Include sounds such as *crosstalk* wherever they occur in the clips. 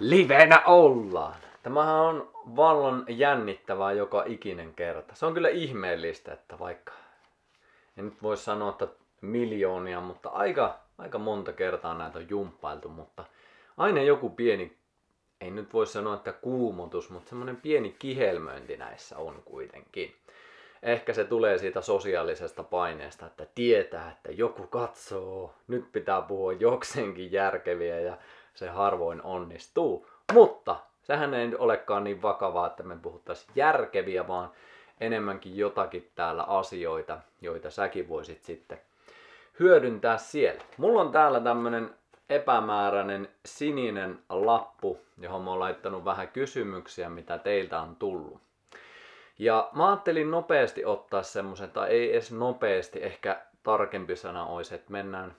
Livenä ollaan. Tämähän on vallan jännittävää joka ikinen kerta. Se on kyllä ihmeellistä, että vaikka en nyt voi sanoa, että miljoonia, mutta aika, aika monta kertaa näitä on jumppailtu, mutta aina joku pieni, ei nyt voi sanoa, että kuumotus, mutta semmoinen pieni kihelmöinti näissä on kuitenkin. Ehkä se tulee siitä sosiaalisesta paineesta, että tietää, että joku katsoo, nyt pitää puhua jokseenkin järkeviä ja se harvoin onnistuu. Mutta sehän ei olekaan niin vakavaa, että me puhuttaisiin järkeviä, vaan enemmänkin jotakin täällä asioita, joita säkin voisit sitten hyödyntää siellä. Mulla on täällä tämmönen epämääräinen sininen lappu, johon mä oon laittanut vähän kysymyksiä, mitä teiltä on tullut. Ja mä ajattelin nopeasti ottaa semmoisen, tai ei edes nopeasti, ehkä tarkempi sana olisi, että mennään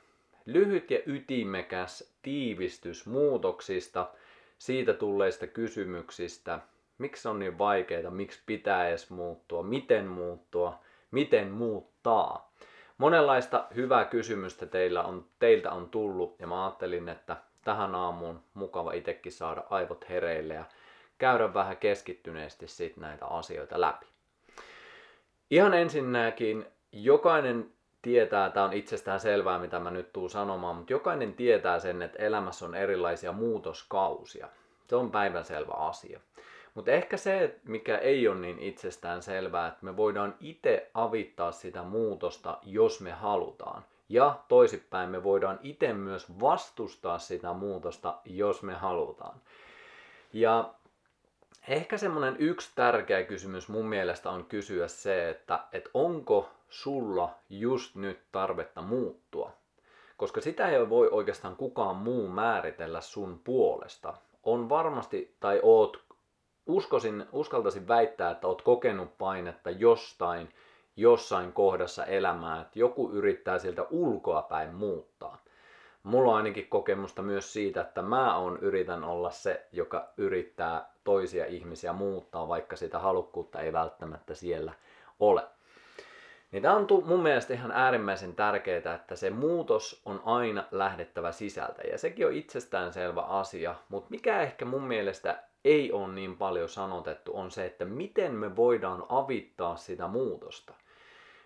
lyhyt ja ytimekäs tiivistys muutoksista, siitä tulleista kysymyksistä, miksi on niin vaikeaa, miksi pitää edes muuttua, miten muuttua, miten muuttaa. Monenlaista hyvää kysymystä teillä on, teiltä on tullut ja mä ajattelin, että tähän aamuun mukava itsekin saada aivot hereille ja käydä vähän keskittyneesti sit näitä asioita läpi. Ihan ensinnäkin jokainen tietää, tämä on itsestään selvää, mitä mä nyt tuun sanomaan, mutta jokainen tietää sen, että elämässä on erilaisia muutoskausia. Se on päivänselvä asia. Mutta ehkä se, mikä ei ole niin itsestään selvää, että me voidaan itse avittaa sitä muutosta, jos me halutaan. Ja toisinpäin me voidaan itse myös vastustaa sitä muutosta, jos me halutaan. Ja ehkä semmoinen yksi tärkeä kysymys mun mielestä on kysyä se, että, että onko sulla just nyt tarvetta muuttua. Koska sitä ei voi oikeastaan kukaan muu määritellä sun puolesta. On varmasti, tai oot, uskoisin, uskaltaisin väittää, että oot kokenut painetta jostain, jossain kohdassa elämää, että joku yrittää sieltä ulkoa päin muuttaa. Mulla on ainakin kokemusta myös siitä, että mä on yritän olla se, joka yrittää toisia ihmisiä muuttaa, vaikka sitä halukkuutta ei välttämättä siellä ole. Niin tämä on mun mielestä ihan äärimmäisen tärkeää, että se muutos on aina lähdettävä sisältä. Ja sekin on itsestäänselvä asia, mutta mikä ehkä mun mielestä ei ole niin paljon sanotettu, on se, että miten me voidaan avittaa sitä muutosta.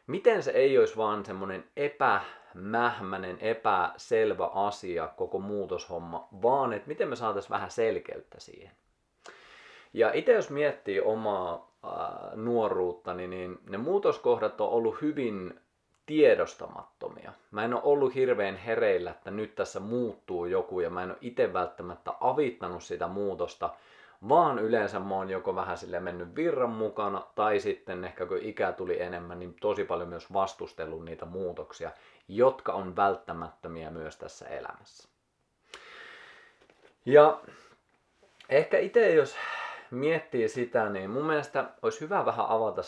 Miten se ei olisi vaan semmoinen epämähmäinen, epäselvä asia koko muutoshomma, vaan että miten me saataisiin vähän selkeyttä siihen. Ja itse jos miettii omaa nuoruuttani, niin ne muutoskohdat on ollut hyvin tiedostamattomia. Mä en ole ollut hirveän hereillä, että nyt tässä muuttuu joku ja mä en ole itse välttämättä avittanut sitä muutosta, vaan yleensä mä oon joko vähän sille mennyt virran mukana tai sitten ehkä kun ikä tuli enemmän, niin tosi paljon myös vastustellut niitä muutoksia, jotka on välttämättömiä myös tässä elämässä. Ja ehkä itse jos miettii sitä, niin mun mielestä olisi hyvä vähän avata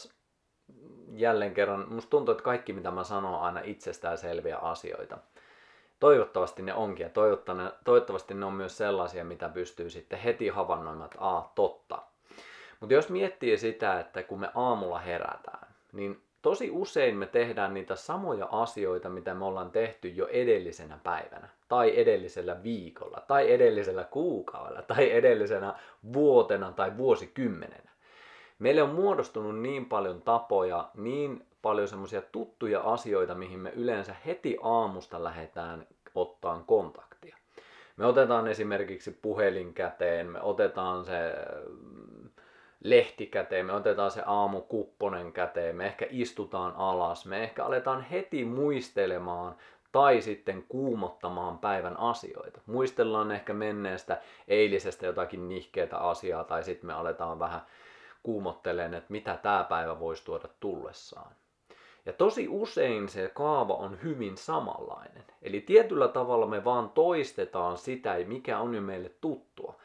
jälleen kerran. Musta tuntuu, että kaikki mitä mä sanon on aina itsestään selviä asioita. Toivottavasti ne onkin ja toivottavasti ne on myös sellaisia, mitä pystyy sitten heti havainnoimaan, että a, totta. Mutta jos miettii sitä, että kun me aamulla herätään, niin tosi usein me tehdään niitä samoja asioita, mitä me ollaan tehty jo edellisenä päivänä, tai edellisellä viikolla, tai edellisellä kuukaudella, tai edellisenä vuotena tai vuosikymmenenä. Meille on muodostunut niin paljon tapoja, niin paljon semmoisia tuttuja asioita, mihin me yleensä heti aamusta lähdetään ottaan kontaktia. Me otetaan esimerkiksi puhelin käteen, me otetaan se lehti käteen, me otetaan se aamukupponen käteen, me ehkä istutaan alas, me ehkä aletaan heti muistelemaan tai sitten kuumottamaan päivän asioita. Muistellaan ehkä menneestä eilisestä jotakin nihkeitä asiaa tai sitten me aletaan vähän kuumotteleen, että mitä tämä päivä voisi tuoda tullessaan. Ja tosi usein se kaava on hyvin samanlainen. Eli tietyllä tavalla me vaan toistetaan sitä, mikä on jo meille tuttua.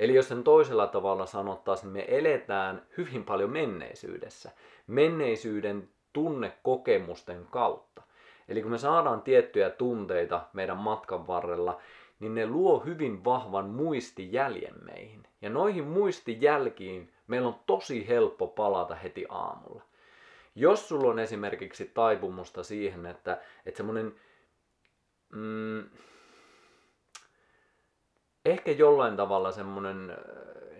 Eli jos sen toisella tavalla sanottaisiin, niin me eletään hyvin paljon menneisyydessä. Menneisyyden tunnekokemusten kautta. Eli kun me saadaan tiettyjä tunteita meidän matkan varrella, niin ne luo hyvin vahvan muistijäljen meihin. Ja noihin muistijälkiin meillä on tosi helppo palata heti aamulla. Jos sulla on esimerkiksi taipumusta siihen, että, että semmoinen mm, ehkä jollain tavalla semmoinen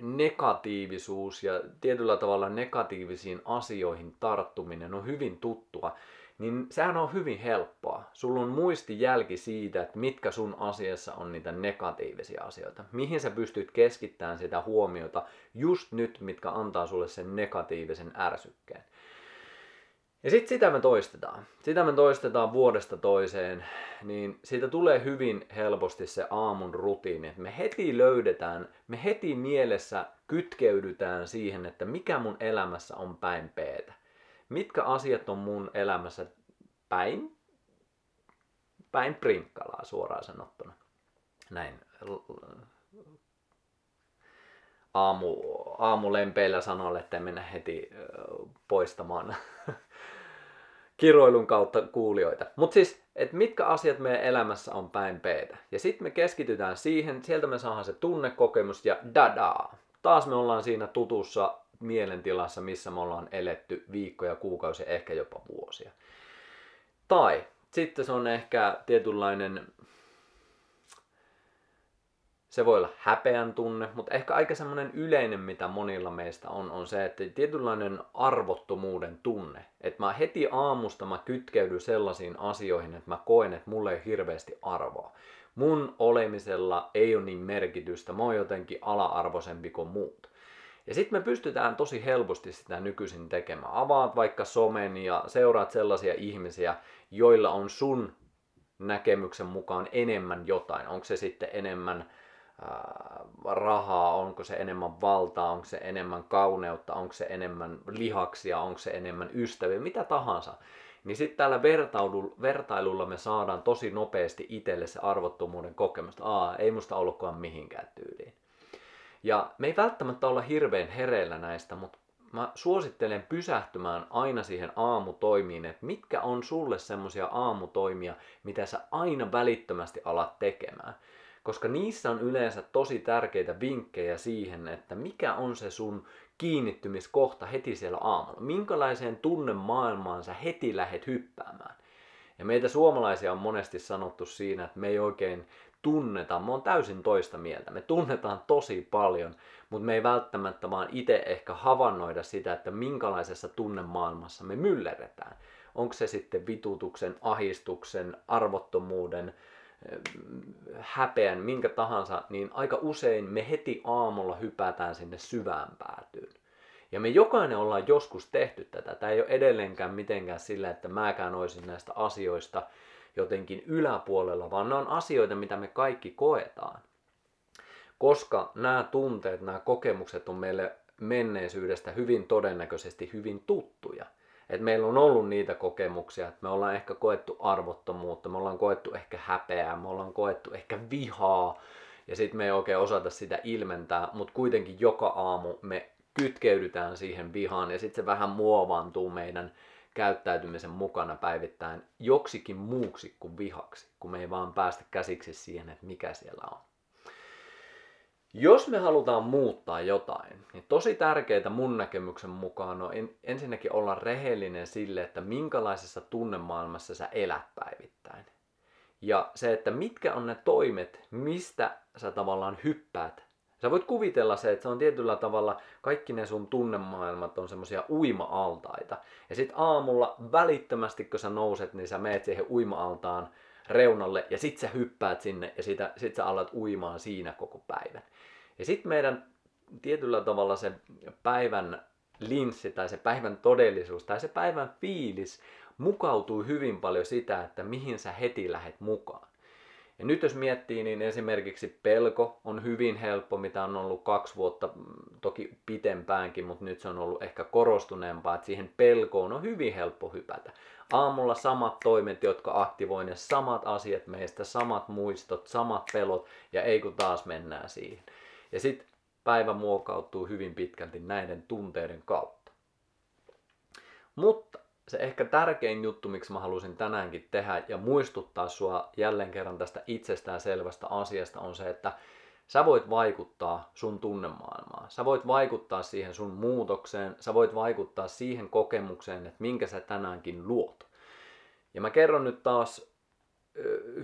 negatiivisuus ja tietyllä tavalla negatiivisiin asioihin tarttuminen on hyvin tuttua, niin sehän on hyvin helppoa. Sulla on muistijälki siitä, että mitkä sun asiassa on niitä negatiivisia asioita. Mihin sä pystyt keskittämään sitä huomiota just nyt, mitkä antaa sulle sen negatiivisen ärsykkeen. Ja sitten sitä me toistetaan. Sitä me toistetaan vuodesta toiseen, niin siitä tulee hyvin helposti se aamun rutiini, että me heti löydetään, me heti mielessä kytkeydytään siihen, että mikä mun elämässä on päin peetä. Mitkä asiat on mun elämässä päin, päin prinkkalaa suoraan sanottuna. Näin aamu, aamulempeillä sanoilla, että mennä heti poistamaan kiroilun kautta kuulijoita. Mutta siis, että mitkä asiat meidän elämässä on päin peetä. Ja sitten me keskitytään siihen, sieltä me saadaan se tunnekokemus ja dadaa. Taas me ollaan siinä tutussa mielentilassa, missä me ollaan eletty viikkoja, kuukausia, ehkä jopa vuosia. Tai sitten se on ehkä tietynlainen se voi olla häpeän tunne, mutta ehkä aika semmoinen yleinen, mitä monilla meistä on, on se, että tietynlainen arvottomuuden tunne. Että mä heti aamusta mä kytkeydy sellaisiin asioihin, että mä koen, että mulle ei hirveästi arvoa. Mun olemisella ei ole niin merkitystä, mä oon jotenkin ala-arvoisempi kuin muut. Ja sitten me pystytään tosi helposti sitä nykyisin tekemään. Avaat vaikka somen ja seuraat sellaisia ihmisiä, joilla on sun näkemyksen mukaan enemmän jotain. Onko se sitten enemmän rahaa, onko se enemmän valtaa, onko se enemmän kauneutta, onko se enemmän lihaksia, onko se enemmän ystäviä, mitä tahansa. Niin sitten tällä vertailulla me saadaan tosi nopeasti itselle se arvottomuuden kokemus, että Aa, ei musta ollutkaan mihinkään tyyliin. Ja me ei välttämättä olla hirveän hereillä näistä, mutta mä suosittelen pysähtymään aina siihen aamutoimiin, että mitkä on sulle semmoisia aamutoimia, mitä sä aina välittömästi alat tekemään koska niissä on yleensä tosi tärkeitä vinkkejä siihen, että mikä on se sun kiinnittymiskohta heti siellä aamulla. Minkälaiseen tunnemaailmaan sä heti lähet hyppäämään. Ja meitä suomalaisia on monesti sanottu siinä, että me ei oikein tunneta, me on täysin toista mieltä. Me tunnetaan tosi paljon, mutta me ei välttämättä vaan itse ehkä havainnoida sitä, että minkälaisessa tunnemaailmassa me myllerretään. Onko se sitten vitutuksen, ahistuksen, arvottomuuden, häpeän, minkä tahansa, niin aika usein me heti aamulla hypätään sinne syvään päätyyn. Ja me jokainen ollaan joskus tehty tätä. Tämä ei ole edelleenkään mitenkään sillä, että mäkään olisin näistä asioista jotenkin yläpuolella, vaan ne on asioita, mitä me kaikki koetaan. Koska nämä tunteet, nämä kokemukset on meille menneisyydestä hyvin todennäköisesti hyvin tuttuja – että meillä on ollut niitä kokemuksia, että me ollaan ehkä koettu arvottomuutta, me ollaan koettu ehkä häpeää, me ollaan koettu ehkä vihaa, ja sitten me ei oikein osata sitä ilmentää, mutta kuitenkin joka aamu me kytkeydytään siihen vihaan, ja sitten se vähän muovantuu meidän käyttäytymisen mukana päivittäin joksikin muuksi kuin vihaksi, kun me ei vaan päästä käsiksi siihen, että mikä siellä on. Jos me halutaan muuttaa jotain, niin tosi tärkeää mun näkemyksen mukaan on ensinnäkin olla rehellinen sille, että minkälaisessa tunnemaailmassa sä elät päivittäin. Ja se, että mitkä on ne toimet, mistä sä tavallaan hyppäät. Sä voit kuvitella se, että se on tietyllä tavalla, kaikki ne sun tunnemaailmat on semmosia uima-altaita. Ja sit aamulla välittömästi, kun sä nouset, niin sä meet siihen uima-altaan reunalle ja sit sä hyppäät sinne ja sitä, sit sä alat uimaan siinä koko päivän. Ja sitten meidän tietyllä tavalla se päivän linssi tai se päivän todellisuus tai se päivän fiilis mukautuu hyvin paljon sitä, että mihin sä heti lähet mukaan. Ja nyt jos miettii, niin esimerkiksi pelko on hyvin helppo, mitä on ollut kaksi vuotta, mm, toki pitempäänkin, mutta nyt se on ollut ehkä korostuneempaa, että siihen pelkoon on hyvin helppo hypätä. Aamulla samat toimet, jotka aktivoi ne samat asiat meistä, samat muistot, samat pelot, ja ei kun taas mennään siihen. Ja sitten päivä muokautuu hyvin pitkälti näiden tunteiden kautta. Mutta se ehkä tärkein juttu, miksi mä halusin tänäänkin tehdä ja muistuttaa sua jälleen kerran tästä itsestään selvästä asiasta on se, että sä voit vaikuttaa sun tunnemaailmaan. Sä voit vaikuttaa siihen sun muutokseen, sä voit vaikuttaa siihen kokemukseen, että minkä sä tänäänkin luot. Ja mä kerron nyt taas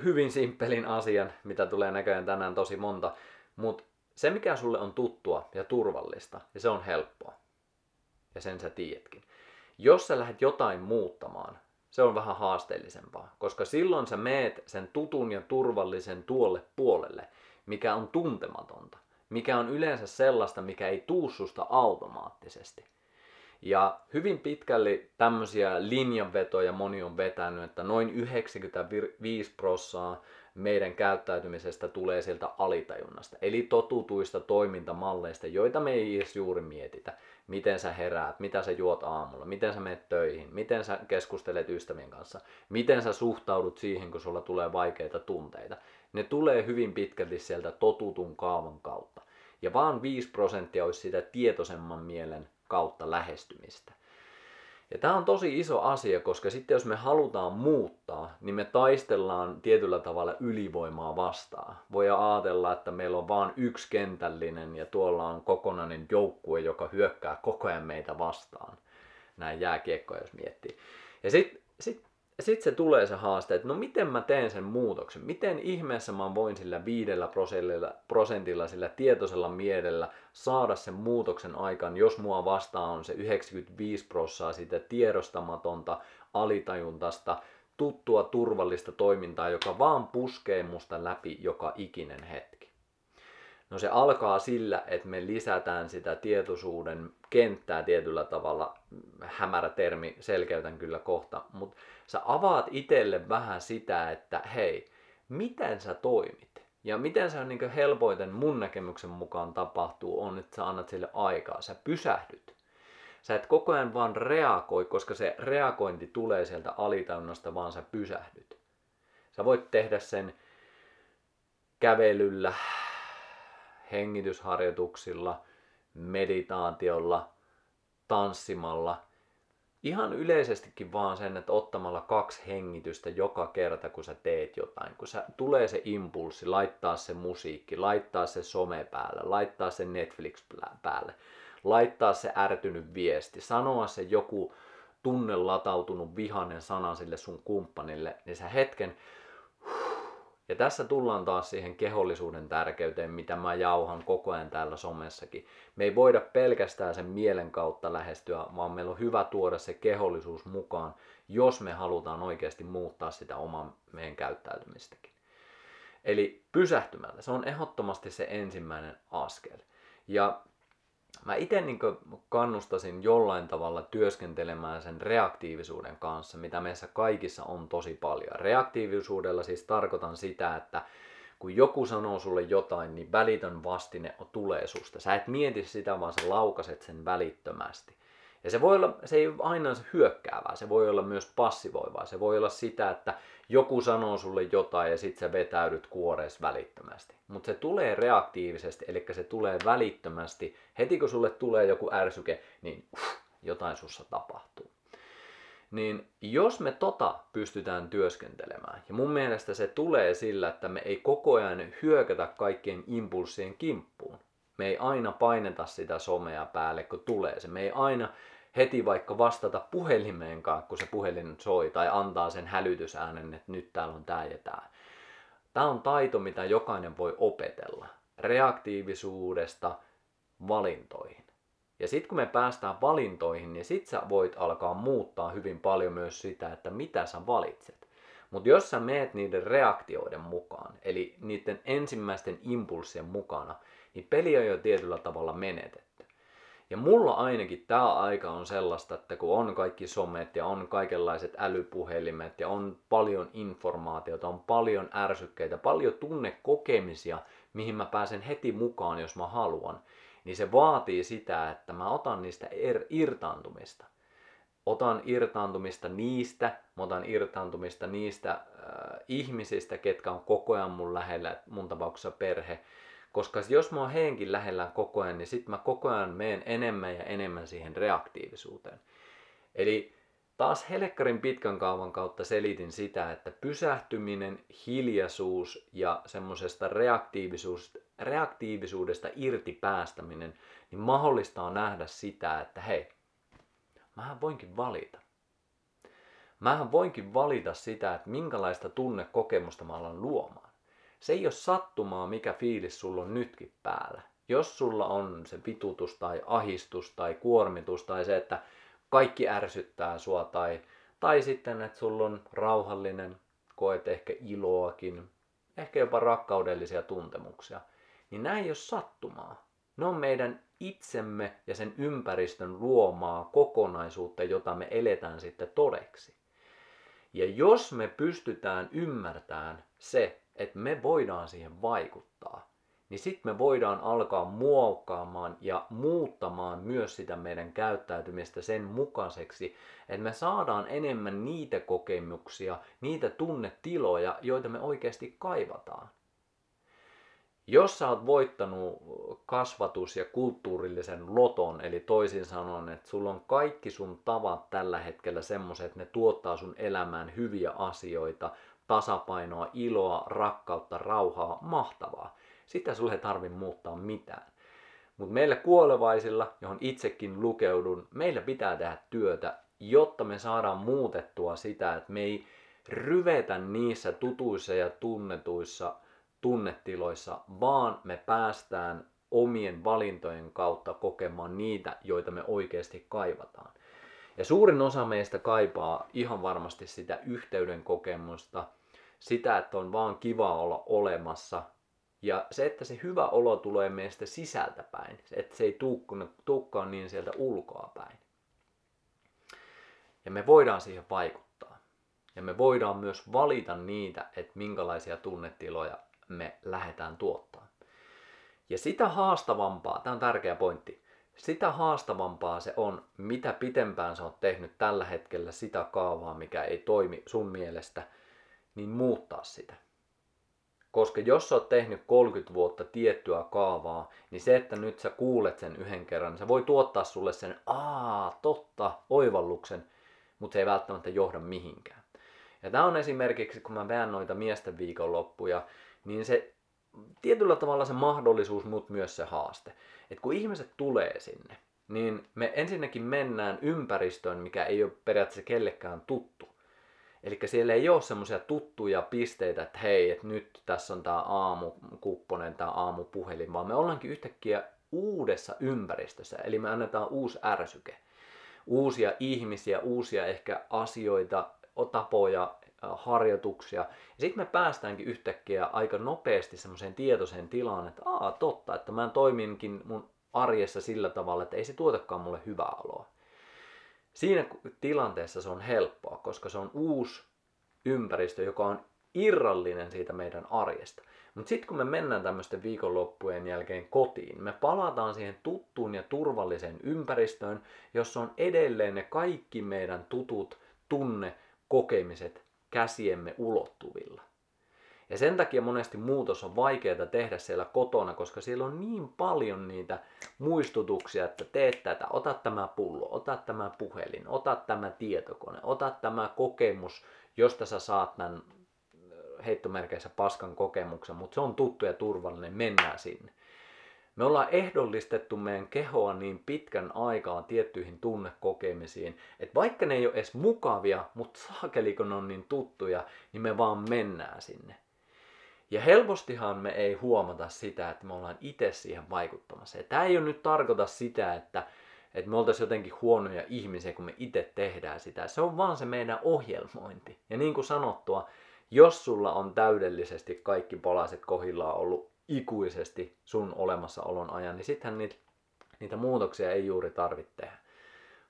hyvin simppelin asian, mitä tulee näköjään tänään tosi monta Mutta se, mikä sulle on tuttua ja turvallista, ja se on helppoa, ja sen sä tiedätkin. Jos sä lähdet jotain muuttamaan, se on vähän haasteellisempaa, koska silloin sä meet sen tutun ja turvallisen tuolle puolelle, mikä on tuntematonta, mikä on yleensä sellaista, mikä ei tuu susta automaattisesti. Ja hyvin pitkälle tämmöisiä linjanvetoja moni on vetänyt, että noin 95 prossaa meidän käyttäytymisestä tulee sieltä alitajunnasta, eli totutuista toimintamalleista, joita me ei edes juuri mietitä. Miten sä heräät, mitä sä juot aamulla, miten sä menet töihin, miten sä keskustelet ystävien kanssa, miten sä suhtaudut siihen, kun sulla tulee vaikeita tunteita. Ne tulee hyvin pitkälti sieltä totutun kaavan kautta. Ja vaan 5 prosenttia olisi sitä tietoisemman mielen kautta lähestymistä. Ja tämä on tosi iso asia, koska sitten jos me halutaan muuttaa, niin me taistellaan tietyllä tavalla ylivoimaa vastaan. Voi ajatella, että meillä on vain yksi kentällinen ja tuolla on kokonainen joukkue, joka hyökkää koko ajan meitä vastaan. Näin jääkiekkoja, jos miettii. Ja sitten sit sitten se tulee se haaste, että no miten mä teen sen muutoksen, miten ihmeessä mä voin sillä viidellä prosentilla, prosentilla sillä tietoisella mielellä saada sen muutoksen aikaan, jos mua vastaan on se 95 prossaa sitä tiedostamatonta, alitajuntasta, tuttua turvallista toimintaa, joka vaan puskee musta läpi joka ikinen hetki. No se alkaa sillä, että me lisätään sitä tietoisuuden kenttää tietyllä tavalla, hämärä termi, selkeytän kyllä kohta, mutta sä avaat itselle vähän sitä, että hei, miten sä toimit? Ja miten se on niin helpoiten mun näkemyksen mukaan tapahtuu, on, että sä annat sille aikaa, sä pysähdyt. Sä et koko ajan vaan reagoi, koska se reagointi tulee sieltä alitajunnasta, vaan sä pysähdyt. Sä voit tehdä sen kävelyllä, hengitysharjoituksilla, meditaatiolla, tanssimalla. Ihan yleisestikin vaan sen, että ottamalla kaksi hengitystä joka kerta, kun sä teet jotain. Kun sä, tulee se impulssi, laittaa se musiikki, laittaa se some päälle, laittaa se Netflix päälle, laittaa se ärtynyt viesti, sanoa se joku tunnelatautunut vihanen sana sille sun kumppanille, niin sä hetken ja tässä tullaan taas siihen kehollisuuden tärkeyteen, mitä mä jauhan koko ajan täällä somessakin. Me ei voida pelkästään sen mielen kautta lähestyä, vaan meillä on hyvä tuoda se kehollisuus mukaan, jos me halutaan oikeasti muuttaa sitä oman meidän käyttäytymistäkin. Eli pysähtymällä, se on ehdottomasti se ensimmäinen askel. Ja mä itse niin kannustasin jollain tavalla työskentelemään sen reaktiivisuuden kanssa, mitä meissä kaikissa on tosi paljon. Reaktiivisuudella siis tarkoitan sitä, että kun joku sanoo sulle jotain, niin välitön vastine tulee susta. Sä et mieti sitä, vaan sä laukaset sen välittömästi. Ja se voi olla, se ei aina se hyökkäävää, se voi olla myös passivoivaa. Se voi olla sitä, että joku sanoo sulle jotain ja sitten sä vetäydyt kuorees välittömästi. Mutta se tulee reaktiivisesti, eli se tulee välittömästi. Heti kun sulle tulee joku ärsyke, niin uff, jotain sussa tapahtuu. Niin jos me tota pystytään työskentelemään, ja mun mielestä se tulee sillä, että me ei koko ajan hyökätä kaikkien impulssien kimppuun. Me ei aina paineta sitä somea päälle, kun tulee se. Me ei aina heti vaikka vastata puhelimeenkaan, kun se puhelin soi, tai antaa sen hälytysäänen, että nyt täällä on tämä ja tämä. Tämä on taito, mitä jokainen voi opetella. Reaktiivisuudesta valintoihin. Ja sitten kun me päästään valintoihin, niin sit sä voit alkaa muuttaa hyvin paljon myös sitä, että mitä sä valitset. Mutta jos sä meet niiden reaktioiden mukaan, eli niiden ensimmäisten impulssien mukana, niin peli on jo tietyllä tavalla menetetty. Ja mulla ainakin tämä aika on sellaista, että kun on kaikki somet ja on kaikenlaiset älypuhelimet ja on paljon informaatiota, on paljon ärsykkeitä, paljon tunnekokemisia, mihin mä pääsen heti mukaan, jos mä haluan, niin se vaatii sitä, että mä otan niistä er, irtaantumista. Otan irtaantumista niistä, mä otan irtaantumista niistä äh, ihmisistä, ketkä on koko ajan mun lähellä, mun tapauksessa perhe, koska jos mä oon heidänkin lähellä koko ajan, niin sitten mä koko ajan meen enemmän ja enemmän siihen reaktiivisuuteen. Eli taas Helekkarin pitkän kaavan kautta selitin sitä, että pysähtyminen, hiljaisuus ja semmoisesta reaktiivisuudesta, reaktiivisuudesta irti päästäminen, niin mahdollistaa nähdä sitä, että hei, mähän voinkin valita. Mähän voinkin valita sitä, että minkälaista tunnekokemusta mä alan luomaan. Se ei ole sattumaa, mikä fiilis sulla on nytkin päällä. Jos sulla on se vitutus tai ahistus tai kuormitus tai se, että kaikki ärsyttää sua tai, tai sitten, että sulla on rauhallinen, koet ehkä iloakin, ehkä jopa rakkaudellisia tuntemuksia, niin näin ei ole sattumaa. Ne on meidän itsemme ja sen ympäristön luomaa kokonaisuutta, jota me eletään sitten todeksi. Ja jos me pystytään ymmärtämään se, että me voidaan siihen vaikuttaa, niin sitten me voidaan alkaa muokkaamaan ja muuttamaan myös sitä meidän käyttäytymistä sen mukaiseksi, että me saadaan enemmän niitä kokemuksia, niitä tunnetiloja, joita me oikeasti kaivataan. Jos sä oot voittanut kasvatus- ja kulttuurillisen loton, eli toisin sanoen, että sulla on kaikki sun tavat tällä hetkellä semmoiset, että ne tuottaa sun elämään hyviä asioita, tasapainoa, iloa, rakkautta, rauhaa, mahtavaa. Sitä sulle ei tarvi muuttaa mitään. Mutta meillä kuolevaisilla, johon itsekin lukeudun, meillä pitää tehdä työtä, jotta me saadaan muutettua sitä, että me ei ryvetä niissä tutuissa ja tunnetuissa tunnetiloissa, vaan me päästään omien valintojen kautta kokemaan niitä, joita me oikeasti kaivataan. Ja suurin osa meistä kaipaa ihan varmasti sitä yhteyden kokemusta, sitä, että on vaan kiva olla olemassa. Ja se, että se hyvä olo tulee meistä sisältä päin, että se ei tukkaan niin sieltä ulkoa päin. Ja me voidaan siihen vaikuttaa. Ja me voidaan myös valita niitä, että minkälaisia tunnetiloja me lähdetään tuottaa. Ja sitä haastavampaa, tämä on tärkeä pointti, sitä haastavampaa se on, mitä pitempään sä oot tehnyt tällä hetkellä sitä kaavaa, mikä ei toimi sun mielestä, niin muuttaa sitä. Koska jos sä oot tehnyt 30 vuotta tiettyä kaavaa, niin se, että nyt sä kuulet sen yhden kerran, niin se voi tuottaa sulle sen, aa, totta, oivalluksen, mutta se ei välttämättä johda mihinkään. Ja tämä on esimerkiksi, kun mä veän noita miesten viikonloppuja, niin se tietyllä tavalla se mahdollisuus, mutta myös se haaste. Että kun ihmiset tulee sinne, niin me ensinnäkin mennään ympäristöön, mikä ei ole periaatteessa kellekään tuttu. Eli siellä ei ole semmoisia tuttuja pisteitä, että hei, että nyt tässä on tämä aamukupponen, tämä aamupuhelin, vaan me ollaankin yhtäkkiä uudessa ympäristössä. Eli me annetaan uusi ärsyke. Uusia ihmisiä, uusia ehkä asioita, tapoja, harjoituksia. Ja sitten me päästäänkin yhtäkkiä aika nopeasti semmoiseen tietoiseen tilaan, että aa totta, että mä toiminkin mun arjessa sillä tavalla, että ei se tuotakaan mulle hyvää oloa. Siinä tilanteessa se on helppoa, koska se on uusi ympäristö, joka on irrallinen siitä meidän arjesta. Mutta sitten kun me mennään tämmöisten viikonloppujen jälkeen kotiin, me palataan siihen tuttuun ja turvalliseen ympäristöön, jossa on edelleen ne kaikki meidän tutut tunne, kokemiset käsiemme ulottuvilla. Ja sen takia monesti muutos on vaikeaa tehdä siellä kotona, koska siellä on niin paljon niitä muistutuksia, että teet tätä, ota tämä pullo, ota tämä puhelin, ota tämä tietokone, ota tämä kokemus, josta sä saat tämän heittomerkeissä paskan kokemuksen, mutta se on tuttu ja turvallinen, mennään sinne. Me ollaan ehdollistettu meidän kehoa niin pitkän aikaa tiettyihin tunnekokemisiin, että vaikka ne ei ole edes mukavia, mutta saakeli kun ne on niin tuttuja, niin me vaan mennään sinne. Ja helpostihan me ei huomata sitä, että me ollaan itse siihen vaikuttamassa. Ja tämä ei ole nyt tarkoita sitä, että, että me oltaisiin jotenkin huonoja ihmisiä, kun me itse tehdään sitä. Se on vaan se meidän ohjelmointi. Ja niin kuin sanottua, jos sulla on täydellisesti kaikki palaset kohillaan ollut ikuisesti sun olemassaolon ajan, niin sittenhän niitä, niitä muutoksia ei juuri tarvitse tehdä.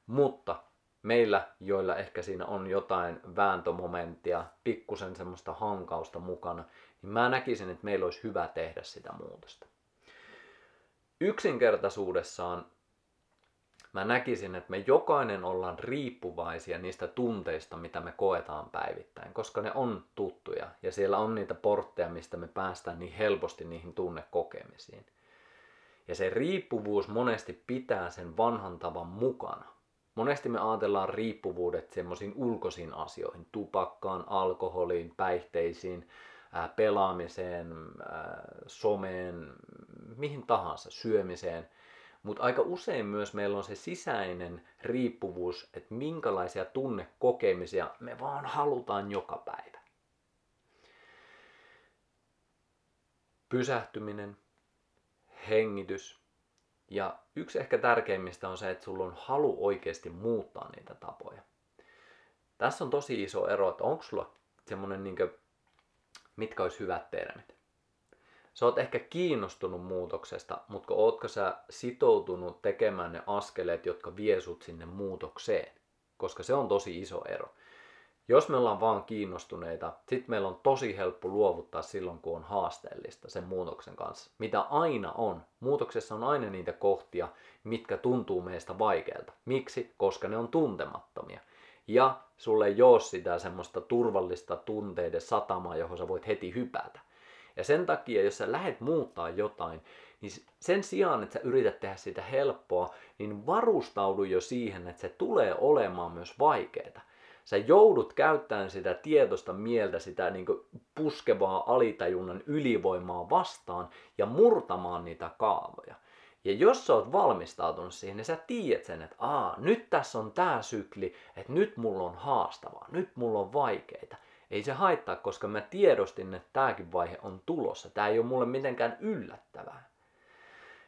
Mutta meillä, joilla ehkä siinä on jotain vääntömomenttia, pikkusen semmoista hankausta mukana, niin mä näkisin, että meillä olisi hyvä tehdä sitä muutosta. Yksinkertaisuudessaan mä näkisin, että me jokainen ollaan riippuvaisia niistä tunteista, mitä me koetaan päivittäin, koska ne on tuttuja ja siellä on niitä portteja, mistä me päästään niin helposti niihin tunnekokemisiin. Ja se riippuvuus monesti pitää sen vanhan tavan mukana. Monesti me ajatellaan riippuvuudet semmoisiin ulkoisiin asioihin, tupakkaan, alkoholiin, päihteisiin, pelaamiseen, someen, mihin tahansa, syömiseen – mutta aika usein myös meillä on se sisäinen riippuvuus, että minkälaisia tunnekokemisia me vaan halutaan joka päivä. pysähtyminen, hengitys ja yksi ehkä tärkeimmistä on se, että sulla on halu oikeasti muuttaa niitä tapoja. Tässä on tosi iso ero, että onko sulla semmoinen, niin mitkä olisi hyvät termit. Sä oot ehkä kiinnostunut muutoksesta, mutta ootko sä sitoutunut tekemään ne askeleet, jotka vie sut sinne muutokseen? Koska se on tosi iso ero. Jos me ollaan vaan kiinnostuneita, sit meillä on tosi helppo luovuttaa silloin, kun on haasteellista sen muutoksen kanssa. Mitä aina on. Muutoksessa on aina niitä kohtia, mitkä tuntuu meistä vaikealta. Miksi? Koska ne on tuntemattomia. Ja sulle ei ole sitä semmoista turvallista tunteiden satamaa, johon sä voit heti hypätä. Ja sen takia, jos sä lähet muuttaa jotain, niin sen sijaan, että sä yrität tehdä sitä helppoa, niin varustaudu jo siihen, että se tulee olemaan myös vaikeaa sä joudut käyttämään sitä tietoista mieltä, sitä niin puskevaa alitajunnan ylivoimaa vastaan ja murtamaan niitä kaavoja. Ja jos sä oot valmistautunut siihen, niin sä tiedät sen, että Aa, nyt tässä on tää sykli, että nyt mulla on haastavaa, nyt mulla on vaikeita. Ei se haittaa, koska mä tiedostin, että tääkin vaihe on tulossa. Tää ei ole mulle mitenkään yllättävää.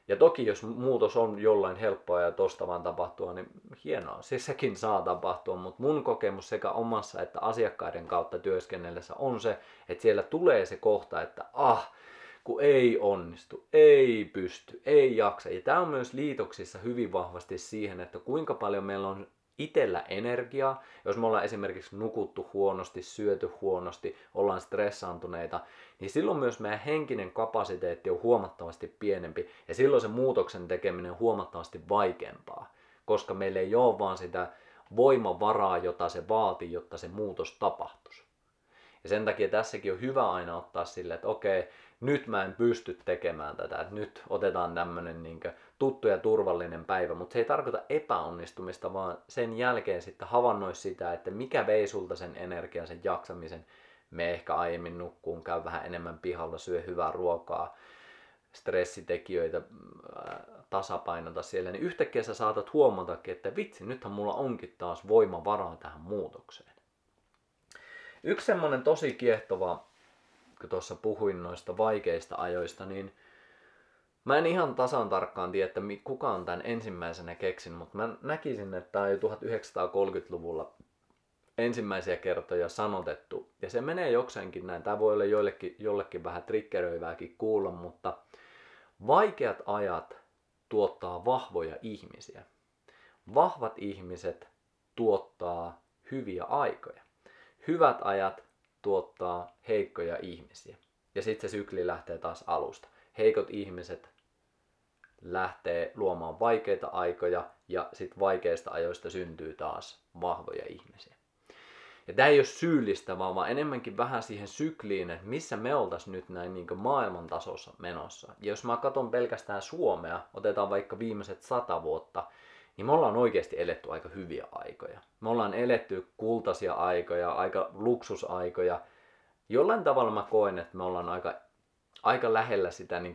Ja toki jos muutos on jollain helppoa ja tosta vaan tapahtua, niin hienoa, siis sekin saa tapahtua, mutta mun kokemus sekä omassa että asiakkaiden kautta työskennellessä on se, että siellä tulee se kohta, että ah, kun ei onnistu, ei pysty, ei jaksa. Ja tämä on myös liitoksissa hyvin vahvasti siihen, että kuinka paljon meillä on itellä energiaa. Jos me ollaan esimerkiksi nukuttu huonosti, syöty huonosti, ollaan stressaantuneita, niin silloin myös meidän henkinen kapasiteetti on huomattavasti pienempi ja silloin se muutoksen tekeminen on huomattavasti vaikeampaa, koska meillä ei ole vaan sitä voimavaraa, jota se vaatii, jotta se muutos tapahtuisi. Ja sen takia tässäkin on hyvä aina ottaa sille, että okei, nyt mä en pysty tekemään tätä, että nyt otetaan tämmöinen niin tuttu ja turvallinen päivä, mutta se ei tarkoita epäonnistumista, vaan sen jälkeen sitten havainnoi sitä, että mikä vei sulta sen energian, sen jaksamisen, me ehkä aiemmin nukkuun, käy vähän enemmän pihalla, syö hyvää ruokaa, stressitekijöitä tasapainota siellä, niin yhtäkkiä sä saatat huomatakin, että vitsi, nythän mulla onkin taas voimavaraa tähän muutokseen. Yksi semmonen tosi kiehtova, kun tuossa puhuin noista vaikeista ajoista, niin Mä en ihan tasan tarkkaan tiedä, että kuka on tämän ensimmäisenä keksin, mutta mä näkisin, että tämä on jo 1930-luvulla ensimmäisiä kertoja sanotettu. Ja se menee jokseenkin näin. Tämä voi olla joillekin, jollekin vähän triggeröivääkin kuulla, mutta vaikeat ajat tuottaa vahvoja ihmisiä. Vahvat ihmiset tuottaa hyviä aikoja. Hyvät ajat tuottaa heikkoja ihmisiä. Ja sitten se sykli lähtee taas alusta. Heikot ihmiset lähtee luomaan vaikeita aikoja ja sitten vaikeista ajoista syntyy taas vahvoja ihmisiä. Ja tämä ei ole syyllistävää, vaan enemmänkin vähän siihen sykliin, että missä me oltaisiin nyt näin niin maailman tasossa menossa. Ja jos mä katson pelkästään Suomea, otetaan vaikka viimeiset sata vuotta, niin me ollaan oikeasti eletty aika hyviä aikoja. Me ollaan eletty kultaisia aikoja, aika luksusaikoja. Jollain tavalla mä koen, että me ollaan aika aika lähellä sitä niin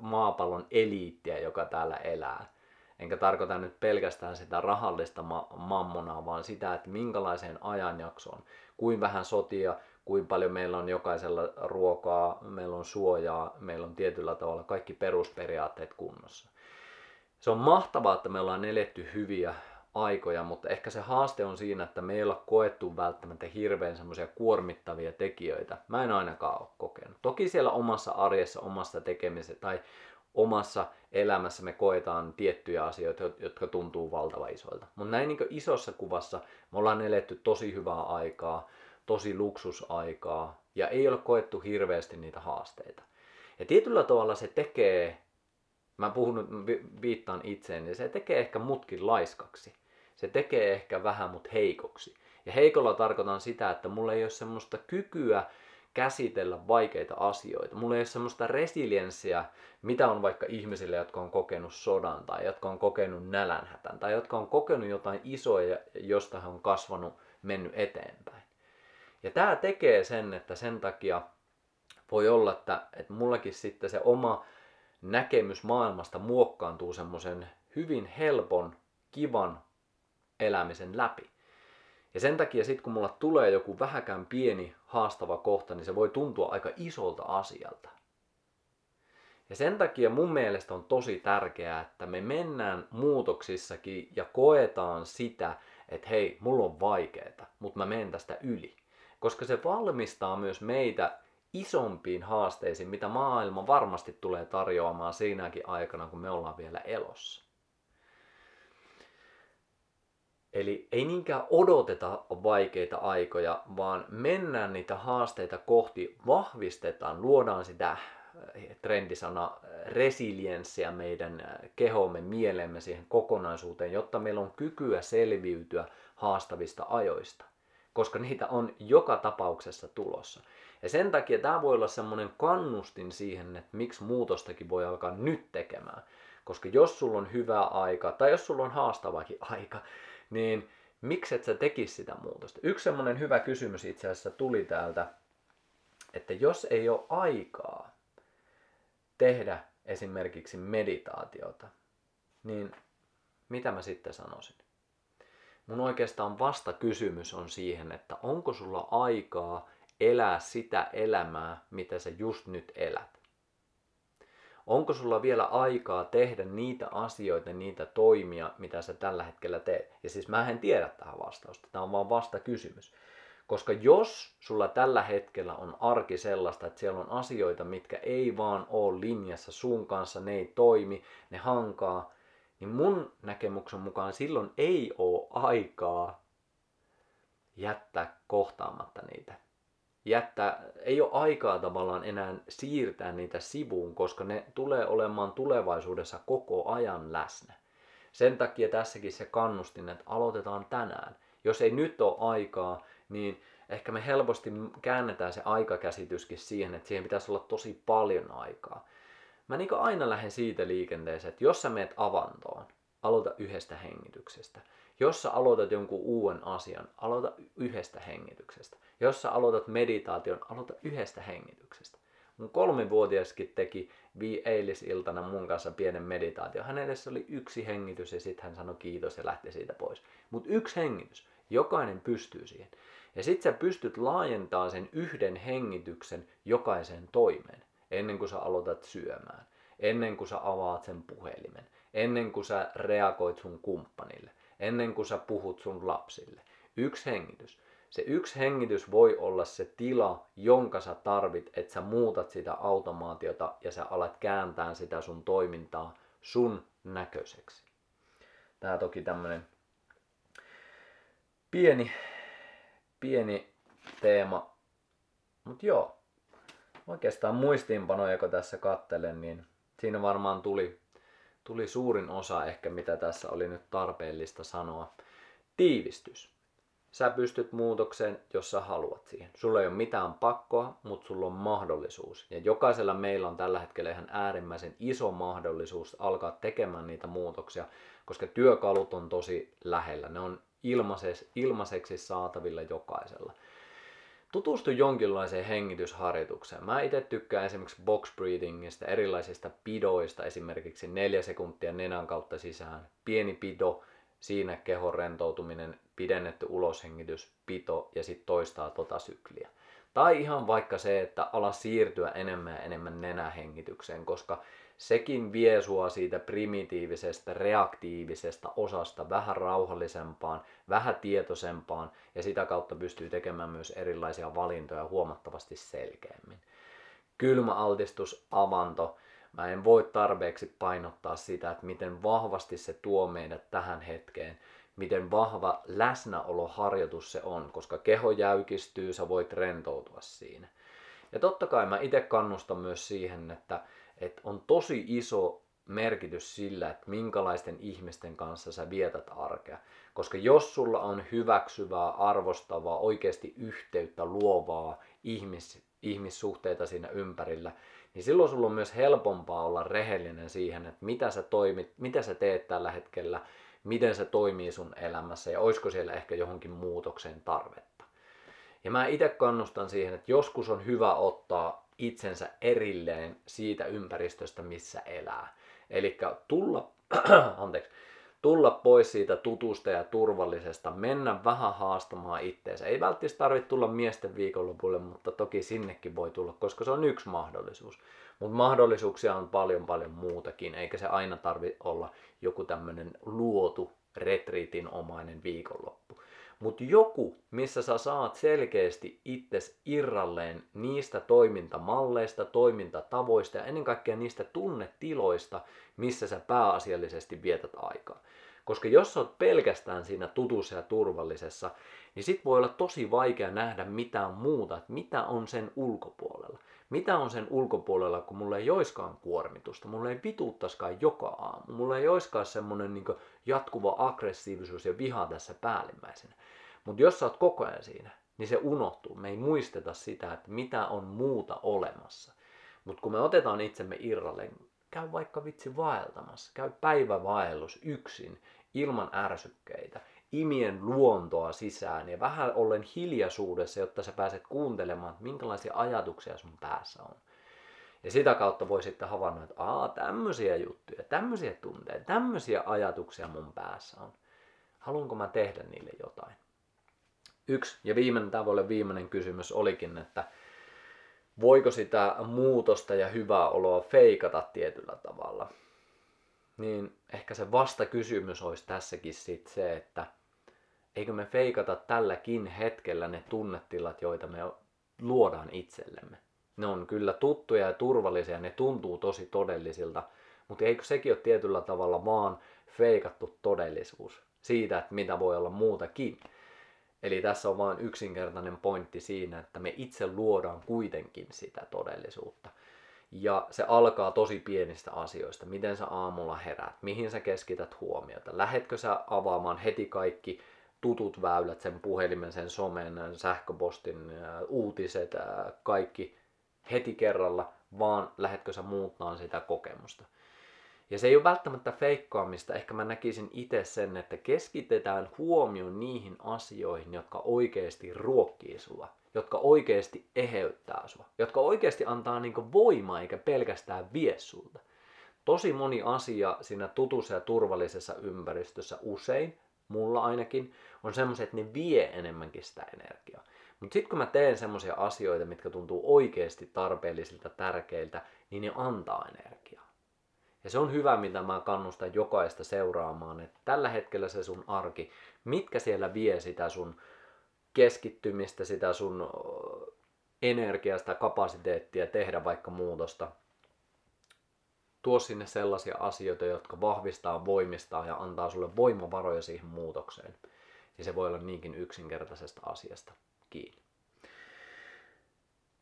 maapallon eliittiä, joka täällä elää. Enkä tarkoita nyt pelkästään sitä rahallista ma- mammonaa, vaan sitä, että minkälaiseen ajanjaksoon, kuin vähän sotia, kuin paljon meillä on jokaisella ruokaa, meillä on suojaa, meillä on tietyllä tavalla kaikki perusperiaatteet kunnossa. Se on mahtavaa, että me ollaan eletty hyviä aikoja, mutta ehkä se haaste on siinä, että me ei olla koettu välttämättä hirveän semmoisia kuormittavia tekijöitä. Mä en ainakaan ole kokenut. Toki siellä omassa arjessa, omassa tekemisessä tai omassa elämässä me koetaan tiettyjä asioita, jotka tuntuu valtava isoilta. Mutta näin niin isossa kuvassa me ollaan eletty tosi hyvää aikaa, tosi luksusaikaa ja ei ole koettu hirveästi niitä haasteita. Ja tietyllä tavalla se tekee, mä puhun nyt, viittaan itseen, niin se tekee ehkä mutkin laiskaksi se tekee ehkä vähän mut heikoksi. Ja heikolla tarkoitan sitä, että mulla ei ole semmoista kykyä käsitellä vaikeita asioita. Mulla ei ole semmoista resilienssiä, mitä on vaikka ihmisille, jotka on kokenut sodan tai jotka on kokenut nälänhätän tai jotka on kokenut jotain isoja, josta he on kasvanut, mennyt eteenpäin. Ja tämä tekee sen, että sen takia voi olla, että, että mullakin sitten se oma näkemys maailmasta muokkaantuu semmoisen hyvin helpon, kivan elämisen läpi. Ja sen takia sitten kun mulla tulee joku vähäkään pieni haastava kohta, niin se voi tuntua aika isolta asialta. Ja sen takia mun mielestä on tosi tärkeää, että me mennään muutoksissakin ja koetaan sitä, että hei, mulla on vaikeeta, mutta mä menen tästä yli. Koska se valmistaa myös meitä isompiin haasteisiin, mitä maailma varmasti tulee tarjoamaan siinäkin aikana, kun me ollaan vielä elossa. Eli ei niinkään odoteta vaikeita aikoja, vaan mennään niitä haasteita kohti, vahvistetaan, luodaan sitä eh, trendisana eh, resilienssiä meidän eh, kehomme, mielemme siihen kokonaisuuteen, jotta meillä on kykyä selviytyä haastavista ajoista, koska niitä on joka tapauksessa tulossa. Ja sen takia tämä voi olla semmoinen kannustin siihen, että miksi muutostakin voi alkaa nyt tekemään. Koska jos sulla on hyvä aika, tai jos sulla on haastavakin *laughs* aika, niin miksi et sä tekisi sitä muutosta? Yksi semmoinen hyvä kysymys itse asiassa tuli täältä, että jos ei ole aikaa tehdä esimerkiksi meditaatiota, niin mitä mä sitten sanoisin? Mun oikeastaan vasta kysymys on siihen, että onko sulla aikaa elää sitä elämää, mitä sä just nyt elät. Onko sulla vielä aikaa tehdä niitä asioita, niitä toimia, mitä sä tällä hetkellä teet? Ja siis mä en tiedä tähän vastausta, tämä on vaan vasta kysymys. Koska jos sulla tällä hetkellä on arki sellaista, että siellä on asioita, mitkä ei vaan ole linjassa sun kanssa, ne ei toimi, ne hankaa, niin mun näkemyksen mukaan silloin ei ole aikaa jättää kohtaamatta niitä jättää, ei ole aikaa tavallaan enää siirtää niitä sivuun, koska ne tulee olemaan tulevaisuudessa koko ajan läsnä. Sen takia tässäkin se kannustin, että aloitetaan tänään. Jos ei nyt ole aikaa, niin ehkä me helposti käännetään se aikakäsityskin siihen, että siihen pitäisi olla tosi paljon aikaa. Mä niin aina lähden siitä liikenteeseen, että jos sä meet avantoon, aloita yhdestä hengityksestä. Jos sä aloitat jonkun uuden asian, aloita yhdestä hengityksestä. Jos sä aloitat meditaation, aloita yhdestä hengityksestä. Mun kolmivuotiaskin teki vi eilisiltana mun kanssa pienen meditaatio. Hän edessä oli yksi hengitys ja sitten hän sanoi kiitos ja lähti siitä pois. Mutta yksi hengitys. Jokainen pystyy siihen. Ja sitten sä pystyt laajentamaan sen yhden hengityksen jokaiseen toimeen. Ennen kuin sä aloitat syömään. Ennen kuin sä avaat sen puhelimen. Ennen kuin sä reagoit sun kumppanille. Ennen kuin sä puhut sun lapsille. Yksi hengitys. Se yksi hengitys voi olla se tila, jonka sä tarvit, että sä muutat sitä automaatiota ja sä alat kääntää sitä sun toimintaa sun näköiseksi. Tää toki tämmönen pieni, pieni teema. Mut joo, oikeastaan muistiinpanoja, kun tässä kattelen, niin siinä varmaan tuli, tuli suurin osa ehkä, mitä tässä oli nyt tarpeellista sanoa. Tiivistys. Sä pystyt muutokseen, jos sä haluat siihen. Sulla ei ole mitään pakkoa, mutta sulla on mahdollisuus. Ja jokaisella meillä on tällä hetkellä ihan äärimmäisen iso mahdollisuus alkaa tekemään niitä muutoksia, koska työkalut on tosi lähellä. Ne on ilmaiseksi, saatavilla jokaisella. Tutustu jonkinlaiseen hengitysharjoitukseen. Mä itse tykkään esimerkiksi box breathingista, erilaisista pidoista, esimerkiksi neljä sekuntia nenän kautta sisään, pieni pido, siinä kehon rentoutuminen, pidennetty uloshengitys, pito ja sitten toistaa tota sykliä. Tai ihan vaikka se, että ala siirtyä enemmän ja enemmän nenähengitykseen, koska sekin vie sua siitä primitiivisestä, reaktiivisesta osasta vähän rauhallisempaan, vähän tietoisempaan ja sitä kautta pystyy tekemään myös erilaisia valintoja huomattavasti selkeämmin. Kylmäaltistus, avanto, Mä en voi tarpeeksi painottaa sitä, että miten vahvasti se tuo meidät tähän hetkeen, miten vahva läsnäoloharjoitus se on, koska keho jäykistyy, sä voit rentoutua siinä. Ja totta kai mä itse kannustan myös siihen, että, että on tosi iso merkitys sillä, että minkälaisten ihmisten kanssa sä vietät arkea. Koska jos sulla on hyväksyvää, arvostavaa, oikeasti yhteyttä luovaa ihmis, ihmissuhteita siinä ympärillä, niin silloin sulla on myös helpompaa olla rehellinen siihen, että mitä sä, toimit, mitä sä teet tällä hetkellä, miten se toimii sun elämässä ja olisiko siellä ehkä johonkin muutokseen tarvetta. Ja mä itse kannustan siihen, että joskus on hyvä ottaa itsensä erilleen siitä ympäristöstä, missä elää. Eli tulla, *clears throat* anteeksi, tulla pois siitä tutusta ja turvallisesta, mennä vähän haastamaan itteensä. Ei välttämättä tarvitse tulla miesten viikonlopulle, mutta toki sinnekin voi tulla, koska se on yksi mahdollisuus. Mutta mahdollisuuksia on paljon paljon muutakin, eikä se aina tarvi olla joku tämmöinen luotu retriitinomainen viikonloppu. Mutta joku, missä sä saat selkeästi itses irralleen niistä toimintamalleista, toimintatavoista ja ennen kaikkea niistä tunnetiloista, missä sä pääasiallisesti vietät aikaa. Koska jos sä oot pelkästään siinä tutussa ja turvallisessa, niin sit voi olla tosi vaikea nähdä mitään muuta, että mitä on sen ulkopuolella. Mitä on sen ulkopuolella, kun mulla ei oiskaan kuormitusta, mulla ei vituuttaskaan joka aamu, mulla ei oiskaan semmonen niin jatkuva aggressiivisuus ja viha tässä päällimmäisenä. Mutta jos sä oot koko ajan siinä, niin se unohtuu. Me ei muisteta sitä, että mitä on muuta olemassa. Mutta kun me otetaan itsemme irralle, käy vaikka vitsi vaeltamassa, käy päivävaellus yksin, ilman ärsykkeitä, imien luontoa sisään ja vähän ollen hiljaisuudessa, jotta sä pääset kuuntelemaan, että minkälaisia ajatuksia sun päässä on. Ja sitä kautta voi sitten havainnoida, että aa, tämmöisiä juttuja, tämmöisiä tunteita, tämmöisiä ajatuksia mun päässä on. Haluanko mä tehdä niille jotain? Yksi ja viimeinen, tämä voi olla viimeinen kysymys olikin, että voiko sitä muutosta ja hyvää oloa feikata tietyllä tavalla? Niin ehkä se vasta kysymys olisi tässäkin sit se, että eikö me feikata tälläkin hetkellä ne tunnetilat, joita me luodaan itsellemme. Ne on kyllä tuttuja ja turvallisia, ne tuntuu tosi todellisilta, mutta eikö sekin ole tietyllä tavalla vaan feikattu todellisuus siitä, että mitä voi olla muutakin. Eli tässä on vain yksinkertainen pointti siinä, että me itse luodaan kuitenkin sitä todellisuutta. Ja se alkaa tosi pienistä asioista. Miten sä aamulla herät, mihin sä keskität huomiota. Lähetkö sä avaamaan heti kaikki tutut väylät, sen puhelimen, sen somen, sähköpostin, uutiset, kaikki heti kerralla, vaan lähetkö sä muuttaa sitä kokemusta. Ja se ei ole välttämättä feikkaamista, ehkä mä näkisin itse sen, että keskitetään huomioon niihin asioihin, jotka oikeasti ruokkii sua, jotka oikeasti eheyttää sua, jotka oikeasti antaa niinku voimaa eikä pelkästään vie sulta. Tosi moni asia siinä tutussa ja turvallisessa ympäristössä usein, mulla ainakin, on semmoisia, että ne vie enemmänkin sitä energiaa. Mutta sitten kun mä teen semmoisia asioita, mitkä tuntuu oikeasti tarpeellisilta, tärkeiltä, niin ne antaa energiaa. Ja se on hyvä, mitä mä kannustan jokaista seuraamaan, että tällä hetkellä se sun arki, mitkä siellä vie sitä sun keskittymistä, sitä sun energiasta, kapasiteettia tehdä vaikka muutosta. Tuo sinne sellaisia asioita, jotka vahvistaa, voimistaa ja antaa sulle voimavaroja siihen muutokseen. Ja se voi olla niinkin yksinkertaisesta asiasta kiinni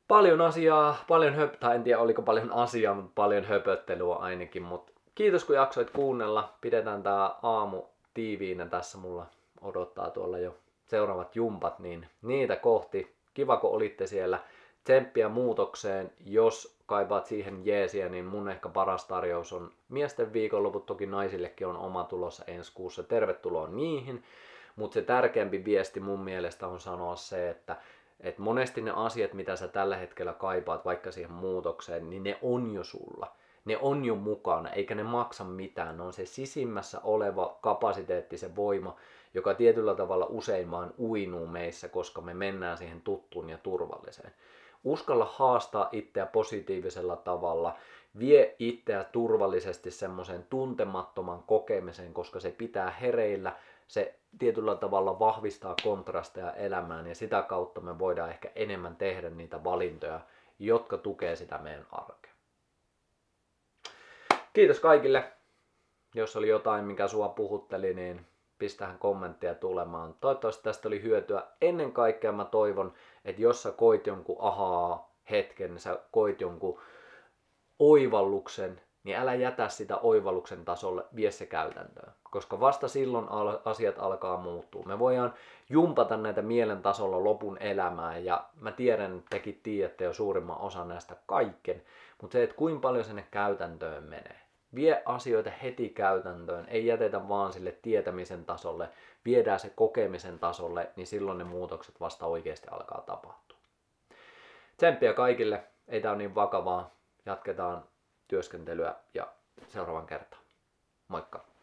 paljon asiaa, paljon höp, tai en tiedä oliko paljon asiaa, mutta paljon höpöttelyä ainakin, mutta kiitos kun jaksoit kuunnella. Pidetään tää aamu tiiviinä tässä mulla odottaa tuolla jo seuraavat jumpat, niin niitä kohti. Kiva kun olitte siellä. Tsemppiä muutokseen, jos kaipaat siihen jeesiä, niin mun ehkä paras tarjous on miesten viikonloput, toki naisillekin on oma tulossa ensi kuussa. Tervetuloa niihin. Mutta se tärkeämpi viesti mun mielestä on sanoa se, että et monesti ne asiat, mitä sä tällä hetkellä kaipaat vaikka siihen muutokseen, niin ne on jo sulla. Ne on jo mukana, eikä ne maksa mitään. Ne on se sisimmässä oleva kapasiteetti, se voima, joka tietyllä tavalla usein vaan uinuu meissä, koska me mennään siihen tuttuun ja turvalliseen. Uskalla haastaa itseä positiivisella tavalla, vie itseä turvallisesti semmoisen tuntemattoman kokemiseen, koska se pitää hereillä, se tietyllä tavalla vahvistaa kontrasteja elämään ja sitä kautta me voidaan ehkä enemmän tehdä niitä valintoja, jotka tukee sitä meidän arkea. Kiitos kaikille. Jos oli jotain, mikä sua puhutteli, niin pistähän kommenttia tulemaan. Toivottavasti tästä oli hyötyä. Ennen kaikkea mä toivon, että jos sä koit jonkun ahaa hetken, sä koit jonkun oivalluksen, niin älä jätä sitä oivalluksen tasolle, vie se käytäntöön. Koska vasta silloin asiat alkaa muuttua. Me voidaan jumpata näitä mielen tasolla lopun elämää ja mä tiedän, että tekin tiedätte jo suurimman osan näistä kaiken, mutta se, että kuinka paljon sinne käytäntöön menee. Vie asioita heti käytäntöön, ei jätetä vaan sille tietämisen tasolle, viedään se kokemisen tasolle, niin silloin ne muutokset vasta oikeasti alkaa tapahtua. Tsemppiä kaikille, ei tää ole niin vakavaa, jatketaan työskentelyä ja seuraavan kertaan. Moikka!